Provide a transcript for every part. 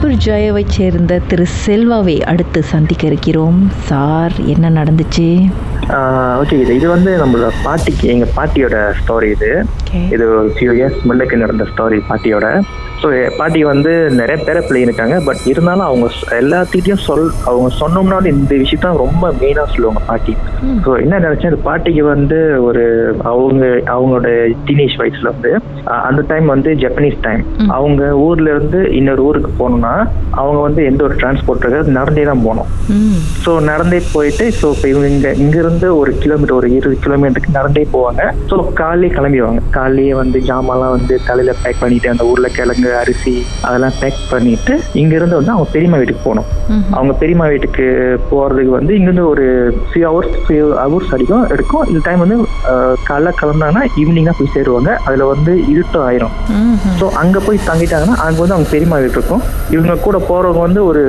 புத்ராஜயாவைச் சேர்ந்த திரு செல்வாவை அடுத்து சந்திக்க இருக்கிறோம். சார் என்ன நடந்துச்சு? ஓகே இது இது வந்து நம்மளோட பாட்டிக்கு எங்க பாட்டியோட ஸ்டோரி இது. இது ஃபியூ இயர்ஸ் முன்னுக்கு நடந்த ஸ்டோரி பாட்டியோட. ஸோ பாட்டி வந்து நிறைய பேரை பிள்ளை இருக்காங்க பட் இருந்தாலும் அவங்க எல்லாத்துக்கிட்டையும் சொல் அவங்க சொன்னோம்னா வந்து இந்த விஷயத்த ரொம்ப மெயினாக சொல்லுவாங்க பாட்டி. ஸோ என்ன நினைச்சேன் இது பாட்டிக்கு வந்து ஒரு அவங்க அவங்களோட டீனேஜ் வயசுல வந்து அந்த டைம் வந்து ஜப்பனீஸ் டைம் அவங்க ஊர்ல இருந்து இன்னொரு ஊருக்கு போகணும்னா அவங்க வந்து எந்த ஒரு டிரான்ஸ்போர்ட் இருக்காது நடந்தே தான் போகணும். ஸோ நடந்தே போயிட்டு ஸோ இப்போ இவங்க இங்க இங்கிருந்து ஒரு கிலோமீட்டர் ஒரு இருபது கிலோமீட்டருக்கு நடந்தே போவாங்க. ஸோ காலையே கிளம்பிடுவாங்க. காலையே வந்து ஜாமான்லாம் வந்து தலையில பேக் பண்ணிட்டு அந்த உருளைக்கிழங்கு அரிசி அதெல்லாம் பேக் பண்ணிட்டு இங்கிருந்து வந்து அவங்க பெரியம்மா வீட்டுக்கு போகணும். அவங்க பெரியம்மா வீட்டுக்கு போறதுக்கு வந்து இங்கிருந்து ஒரு ஃபியூ ஹவர்ஸ் ஃபியூ ஹவர்ஸ் அடிக்கும் எடுக்கும். இந்த டைம் வந்து காலைல கிளம்புனாங்கன்னா ஈவினிங்காக போய் சேருவாங்க. அதுல வந்து இருட்டும் ஆயிரும். ஸோ அங்க போய் தங்கிட்டாங்கன்னா அங்க வந்து அவங்க பெரியம்மா வீடு இருக்கும். இவங்க கூட போறவங்க வந்து ஒரு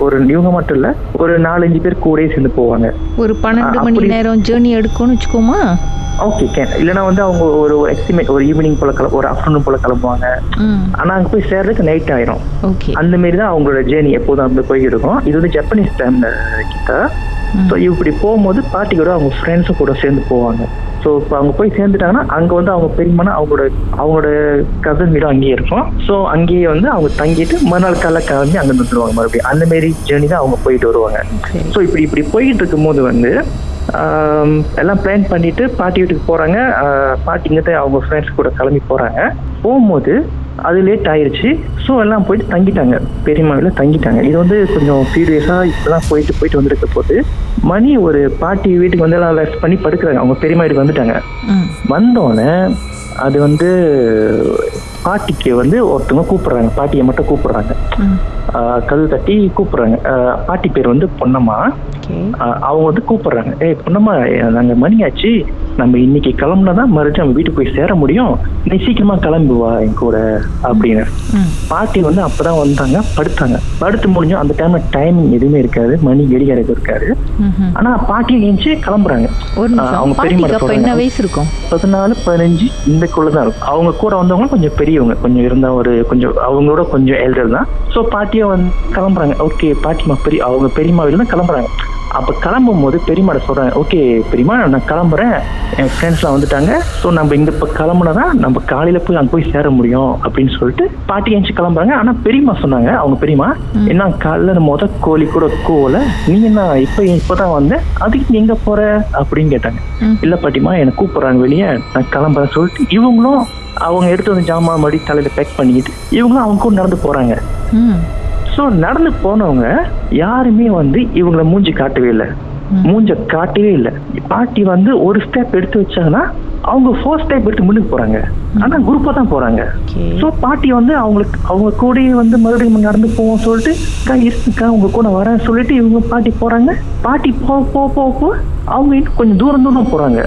ஒரு இவங்க மட்டும் இல்ல ஒரு நாலஞ்சு பேர் கூடயே சேர்ந்து போவாங்க. ஒரு பன்னெண்டு அ- மணி நேரம் ஜேர்னி எடுக்கும்னு வச்சுக்கோமா? ஓகே கேன் இல்லைன்னா வந்து அவங்க ஒரு எஸ்டிமேட் ஒரு ஈவினிங் போல கிளம்ப ஒரு ஆஃப்டர்நூன் போல கிளம்புவாங்க. ம். ஆனா அங்க போய் சேர்றதுக்கு நைட் ஆயிரும். ஓகே அந்த மாரி தான் அவங்களோட ஜேர்னி எப்போதும் அப்படி போய் இருக்கும். இது வந்து ஜப்பனீஸ் டைம்ல கிட்ட. ஸோ இப்படி போகும்போது பாட்டி கூட அவங்க ஃப்ரெண்ட்ஸும் கூட சேர்ந்து போவாங்க. ஸோ இப்போ அவங்க போய் சேர்ந்துட்டாங்கன்னா அங்கே வந்து அவங்க பெரியமான அவங்களோட அவங்களோட கசன் வீடும் அங்கேயே இருக்கும். ஸோ அங்கேயே வந்து அவங்க தங்கிட்டு மறுநாள் காலைல கிளம்பி அங்கே வந்துடுவாங்க மறுபடியும். அந்த மாரி ஜேர்னி தான் அவங்க போயிட்டு வருவாங்க. ஸோ இப்படி இப்படி போயிட்டு இருக்கும்போது வந்து எல்லாம் பிளான் பண்ணிட்டு பாட்டி வீட்டுக்கு போறாங்க. ஆஹ், பாட்டி இங்கிட்ட அவங்க ஃப்ரெண்ட்ஸ் கூட கிளம்பி போறாங்க. போகும்போது அது லேட் ஆயிருச்சு. ஸோ எல்லாம் போயிட்டு தங்கிட்டாங்க. பெரியம்மாவில் தங்கிட்டாங்க. இது வந்து கொஞ்சம் சீரியஸாக இப்பெல்லாம் போயிட்டு போயிட்டு வந்திருக்க போது மணி ஒரு பாட்டி வீட்டுக்கு வந்து எல்லாம் ரெஸ்ட் பண்ணி படுக்கிறாங்க. அவங்க பெரியம்மா வீட்டுக்கு வந்துட்டாங்க. வந்தோடனே அது வந்து பாட்டிக்கு வந்து ஒருத்தவங்க கூப்பிடுறாங்க. பாட்டியை மட்டும் கூப்பிடுறாங்க. கதவு தட்டி கூப்பிடுறாங்க. பாட்டி பேர் வந்து பொன்னம்மா. அவங்க வந்து கூப்பிடுறாங்க. ஏய் பொன்னம்மா நாங்க மணியாச்சு நம்ம இன்னைக்கு கிளம்புனா தான் மறுபடியும் நம்ம வீட்டுக்கு போய் சேர முடியும். நீ சீக்கிரமா கிளம்பு வா என் கூட அப்படின்னு. பாட்டி வந்து அப்பதான் வந்தாங்க படுத்தாங்க. படுத்து முடிஞ்சோம். அந்த டைம்ல டைமிங் எதுவுமே இருக்காது. மணி கடிகாரம் இருக்காது. ஆனா பாட்டி எழுந்துச்சு கிளம்புறாங்க. அவங்க அப்ப என்ன. வயசு இருக்கும்? பதினாலு பதினஞ்சு இந்தக்குள்ள தான் இருக்கும். அவங்க கூட வந்தவங்க கொஞ்சம் பெரியவங்க. கொஞ்சம் இருந்தா ஒரு கொஞ்சம் அவங்களோட கொஞ்சம் எல்டர் தான். ஸோ பாட்டியும் வந்து கிளம்புறாங்க. ஓகே பாட்டிமா பெரிய அவங்க பெரியம்மா தான் கிளம்புறாங்க. அப்ப கிளம்பும் போது பெரியம்மாட சொல்றாங்க ஓகே பெரியம்மா நான் கிளம்புறேன். என் ஃப்ரெண்ட்ஸ்லாம் வந்துட்டாங்க. ஸோ நம்ம இந்த இப்போ கிளம்புனதான் நம்ம காலையில போய் அங்கே போய் சேர முடியும் அப்படின்னு சொல்லிட்டு பாட்டி எழுந்து கிளம்புறாங்க. ஆனா பெரியம்மா சொன்னாங்க அவங்க பெரியம்மா என்ன காலைல முத கோழி கூட கோல நீ என்ன இப்போ இப்போதான் வந்த? அதுக்கு நீ எங்க போற? அப்படின்னு கேட்டாங்க. இல்ல பாட்டிமா என்னை கூப்பிடுறாங்க வெளியே நான் கிளம்புறேன் சொல்லிட்டு இவங்களும் அவங்க எடுத்து வந்து ஜாமான் மடி தலையில பேக் பண்ணிக்கிட்டு இவங்களும் அவங்க கூட நடந்து போறாங்க. ம். ஸோ நடந்து போனவங்க யாருமே வந்து இவங்கள மூஞ்சி காட்டவே இல்லை. மூஞ்ச காட்டவே இல்லை. பாட்டி வந்து ஒரு ஸ்டெப் எடுத்து வச்சாங்கன்னா அவங்க ஃபோர் ஸ்டெப் எடுத்து முன்னுக்கு போறாங்க. ஆனா குரூப்பா தான் போறாங்க. ஸோ பாட்டி வந்து அவங்களுக்கு அவங்க கூடயே வந்து மறுபடியும் நடந்து போவோம் சொல்லிட்டு அக்கா இருக்குக்கா உங்க கூட வரேன் சொல்லிட்டு இவங்க பாட்டி போறாங்க. பாட்டி போ போ போ போ அவங்க இன்னும் கொஞ்சம் தூரம் தூரம் போறாங்க.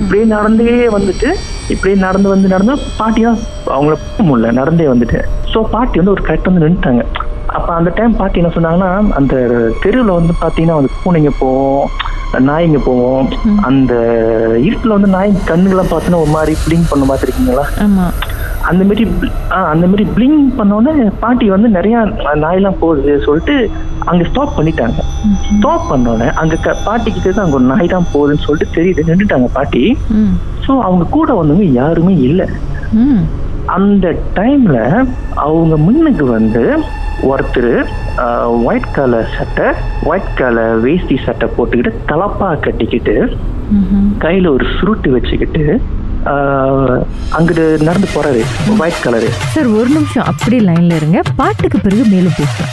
இப்படியே நடந்தே வந்துட்டு இப்படியே நடந்து வந்து நடந்து பாட்டியா அவங்கள முடியல நடந்தே வந்துட்டு. ஸோ பாட்டி வந்து ஒரு கரெக்ட் வந்து நின்றுட்டாங்க அப்ப அந்த டைம் பாட்டி என்ன சொன்னாங்கன்னா அந்த தெருவில் வந்து பாத்தீங்கன்னா வந்து பூனைங்க போவோம் நாய்ங்க போவோம் அந்த இருட்டுல வந்து நாய் கண்ணுகளை பார்த்தோன்னா ஒரு மாதிரி பிளிங் பண்ண பார்த்துருக்கீங்களா ஆமா. அந்த மாதிரி அந்த மாதிரி பிளிங் பண்ணோன்னே பாட்டி வந்து நிறைய நாயெல்லாம் போகுது சொல்லிட்டு அங்க ஸ்டாப் பண்ணிட்டாங்க. ஸ்டாப் பண்ணோன்னே அங்க பாட்டிக்கு தெரியுது அங்க ஒரு நாய் தான் போகுதுன்னு சொல்லிட்டு தெரியுது நின்றுட்டாங்க பாட்டி. ஸோ அவங்க கூட வந்தவங்க யாருமே இல்லை. அந்த டைம்ல அவங்க முன்னுக்கு வந்து ஒருத்தர் ஒயிட் கலர் சட்டை ஒயிட் கலர் வேஷ்டி சட்டை போட்டுக்கிட்டு தலப்பா கட்டிக்கிட்டு. கையில ஒரு சுருட்டு வச்சுக்கிட்டு அங்கிட்டு நடந்து போறாரு ஒயிட் கலரு சார் ஒரு நிமிஷம் அப்படி லைன்ல இருங்க. பாட்டுக்கு பிறகு மேலும் பேசுறேன்